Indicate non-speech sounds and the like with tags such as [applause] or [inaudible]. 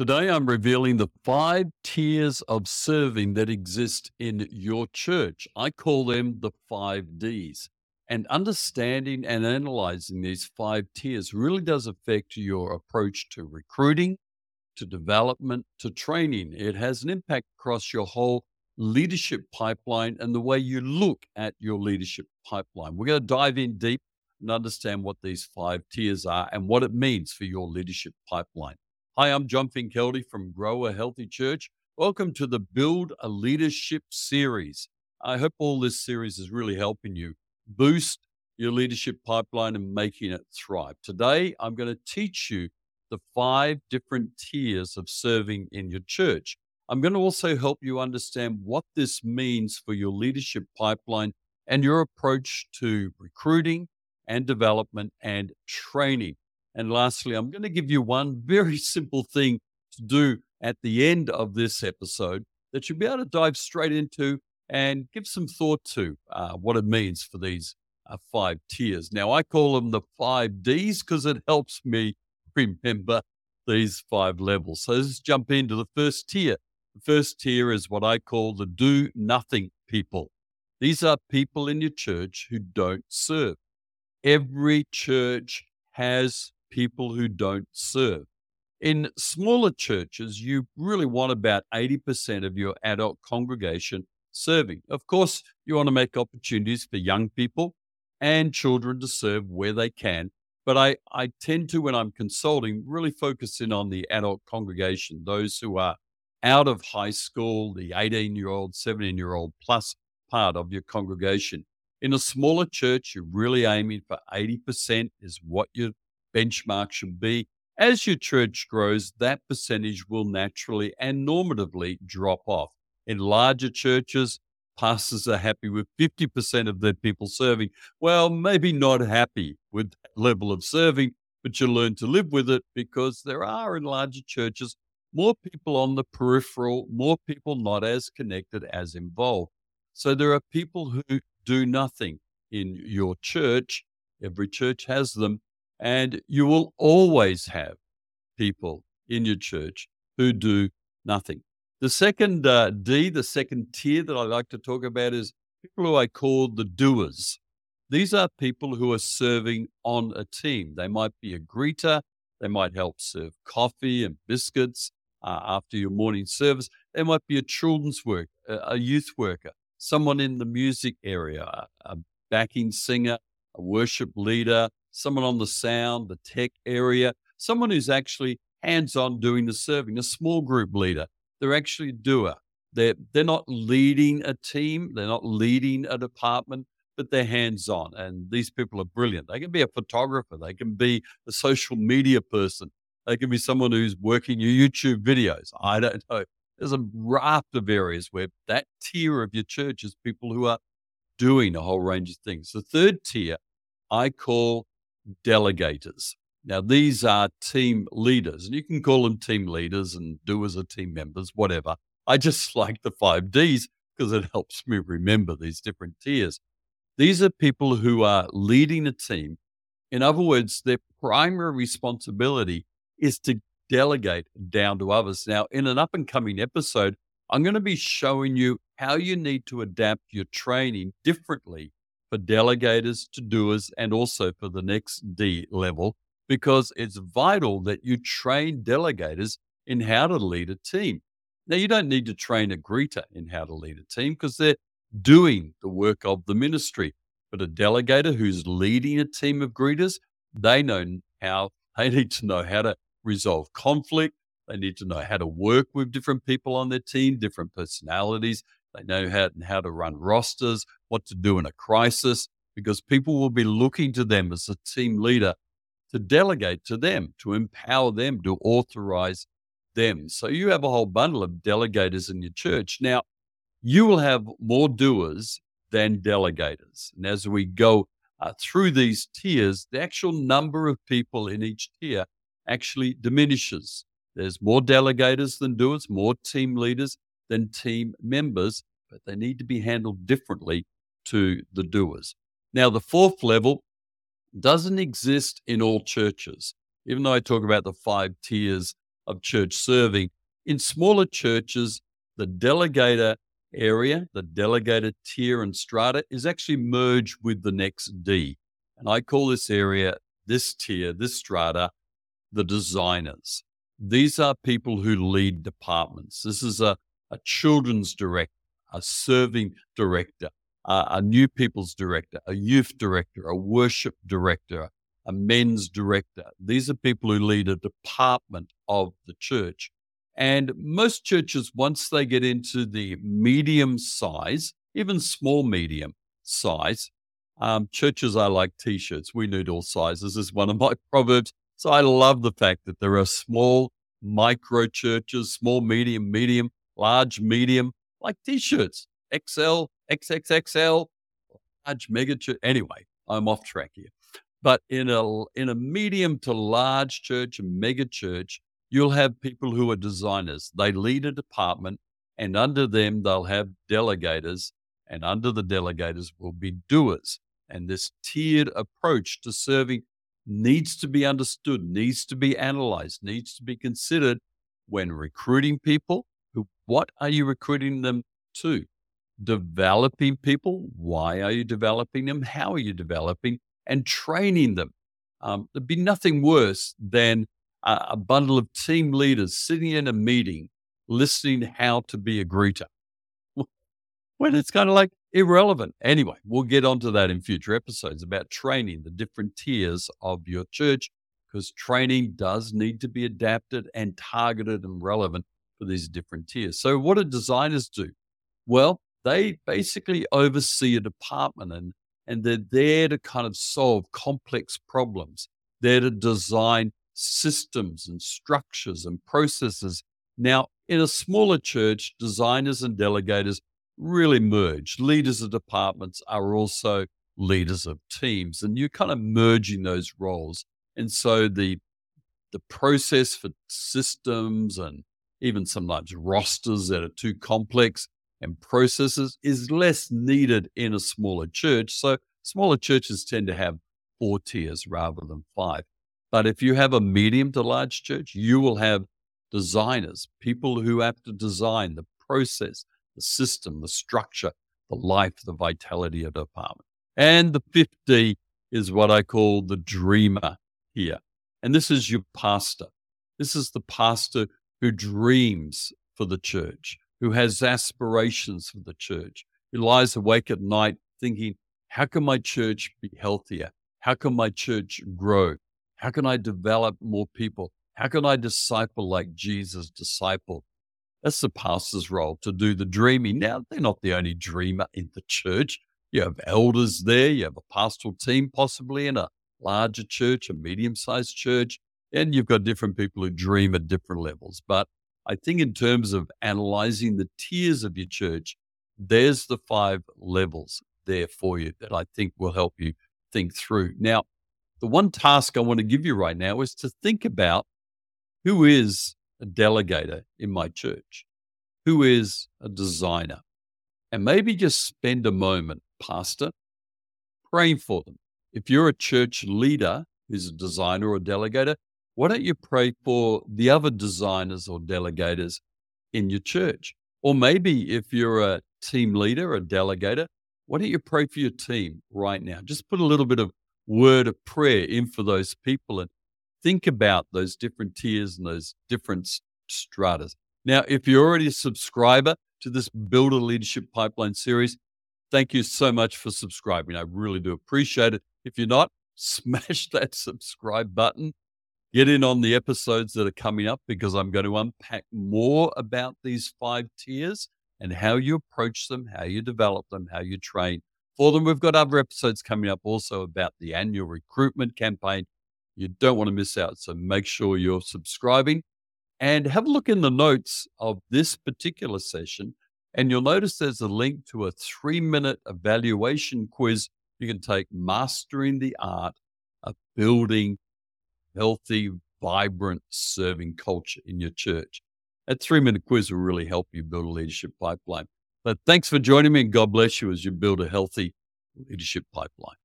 Today, I'm revealing the five tiers of serving that exist in your church. I call them the five Ds. And understanding and analyzing these five tiers really does affect your approach to recruiting, to development, to training. It has an impact across your whole leadership pipeline and the way you look at your leadership pipeline. We're going to dive in deep and understand what these five tiers are and what it means for your leadership pipeline. Hi, I'm John Finkelde from Grow a Healthy Church. Welcome to the Build a Leadership series. I hope all this series is really helping you boost your leadership pipeline and making it thrive. Today, I'm going to teach you the five different tiers of serving in your church. I'm going to also help you understand what this means for your leadership pipeline and your approach to recruiting and development and training. And lastly, I'm going to give you one very [laughs] simple thing to do at the end of this episode that you'll be able to dive straight into and give some thought to uh, what it means for these uh, five tiers. Now, I call them the five Ds because it helps me remember these five levels. So let's jump into the first tier. The first tier is what I call the do nothing people. These are people in your church who don't serve. Every church has people who don't serve. In smaller churches, you really want about 80% of your adult congregation serving. Of course, you want to make opportunities for young people and children to serve where they can. But I, I tend to, when I'm consulting, really focus in on the adult congregation, those who are out of high school, the 18 year old, 17 year old plus part of your congregation. In a smaller church, you're really aiming for 80% is what your benchmark should be. As your church grows, that percentage will naturally and normatively drop off. In larger churches, pastors are happy with 50% of their people serving. Well, maybe not happy with that level of serving, but you learn to live with it because there are in larger churches more people on the peripheral, more people not as connected as involved. So there are people who do nothing in your church. Every church has them. And you will always have people in your church who do nothing. The second uh, D, the second tier that I like to talk about is people who I call the doers. These are people who are serving on a team. They might be a greeter, they might help serve coffee and biscuits uh, after your morning service. They might be a children's worker, a youth worker, someone in the music area, a backing singer, a worship leader, someone on the sound, the tech area, someone who's actually hands on doing the serving, a small group leader. They're actually a doer. They're, they're not leading a team, they're not leading a department, but they're hands on. And these people are brilliant. They can be a photographer, they can be a social media person, they can be someone who's working your YouTube videos. I don't know. There's a raft of areas where that tier of your church is people who are doing a whole range of things. The third tier I call delegators. Now, these are team leaders, and you can call them team leaders and doers or team members, whatever. I just [laughs] like the five Ds because it helps me remember these different tiers. These are people who are leading a team. In other words, their primary responsibility is to delegate down to others. Now, in an up and coming episode, I'm going to be showing you how you need to adapt your training differently for delegators to doers and also for the next D level, because it's vital that you train delegators in how to lead a team. Now, you don't need to train a greeter in how to lead a team because they're doing the work of the ministry. But a delegator who's leading a team of greeters, they know how, [laughs] they need to know how to resolve conflict. They need to know how to work with different people on their team, different personalities. They know how, how to run rosters, what to do in a crisis, because people will be looking to them as a team leader to delegate to them, to empower them, to authorize them. So you have a whole bundle of delegators in your church. Now, you will have more doers than delegators. And as we go uh, through these tiers, the actual number of people in each tier actually diminishes. There's more delegators than doers, more team leaders than team members, but they need to be handled differently to the doers. Now, the fourth level doesn't exist in all churches. Even though I talk about the five tiers of church serving. In smaller churches, the delegator area, the delegator tier and strata, is actually merged with the next D. And I call this area, this tier, this strata, the designers. These are people who lead departments. This is a, a children's director, a serving director, uh, a new people's director, a youth director, a worship director, a men's director. These are people who lead a department of the church. And most churches, once they get into the medium size, even small medium size, um, churches are like t shirts. We need all sizes, is one of my [laughs] proverbs. So I love the fact that there are small micro churches, small, medium, medium, large, medium, like t shirts, XL, XXXL, large mega church. Anyway, I'm off track here. But in a in a medium to large church, a mega church, you'll have people who are designers. They lead a department, and under them they'll have delegators, and under the delegators will be doers. And this tiered approach to serving needs to be understood, needs to be analyzed, needs to be considered when recruiting people. What are you recruiting them to? Developing people. Why are you developing them? How are you developing? And training them. Um, there'd be nothing worse than a, a bundle of team leaders sitting in a meeting listening how to be a greeter. when it's kind of like irrelevant. Anyway, we'll get onto that in future episodes about training, the different tiers of your church, because training does need to be adapted and targeted and relevant for these different tiers. So, what do designers do? Well, they basically oversee a department and, and they're there to kind of solve complex problems. They're to design systems and structures and processes. Now, in a smaller church, designers and delegators really merge. Leaders of departments are also leaders of teams, and you're kind of merging those roles. And so the the process for systems and even sometimes rosters that are too complex and processes is less needed in a smaller church. So smaller churches tend to have four tiers rather than five. But if you have a medium to large church, you will have designers, people who have to design the process, the system, the structure, the life, the vitality of the department. And the fifth D is what I call the dreamer here. And this is your pastor. This is the pastor who dreams for the church, who has aspirations for the church, who lies awake at night thinking, how can my church be healthier? How can my church grow? How can I develop more people? How can I disciple like Jesus disciple? That's the pastor's role to do the dreaming. Now, they're not the only dreamer in the church. You have elders there, you have a pastoral team possibly in a larger church, a medium sized church, and you've got different people who dream at different levels. But I think, in terms of analyzing the tiers of your church, there's the five levels there for you that I think will help you think through. Now, the one task I want to give you right now is to think about who is a delegator in my church? Who is a designer? And maybe just spend a moment, Pastor, praying for them. If you're a church leader who's a designer or a delegator, why don't you pray for the other designers or delegators in your church? Or maybe if you're a team leader, a delegator, why don't you pray for your team right now? Just put a little bit of word of prayer in for those people and think about those different tiers and those different stratas. Now, if you're already a subscriber to this Build a Leadership Pipeline series, thank you so much for subscribing. I really do appreciate it. If you're not, [laughs] smash that subscribe button. Get in on the episodes that are coming up because I'm going to unpack more about these five tiers and how you approach them, how you develop them, how you train for them. We've got other episodes coming up also about the annual recruitment campaign you don't want to miss out. So make sure you're subscribing and have a look in the notes of this particular session. And you'll notice there's a link to a three minute evaluation quiz you can take mastering the art of building healthy, vibrant serving culture in your church. That three minute quiz will really help you build a leadership pipeline. But thanks for joining me and God bless you as you build a healthy leadership pipeline.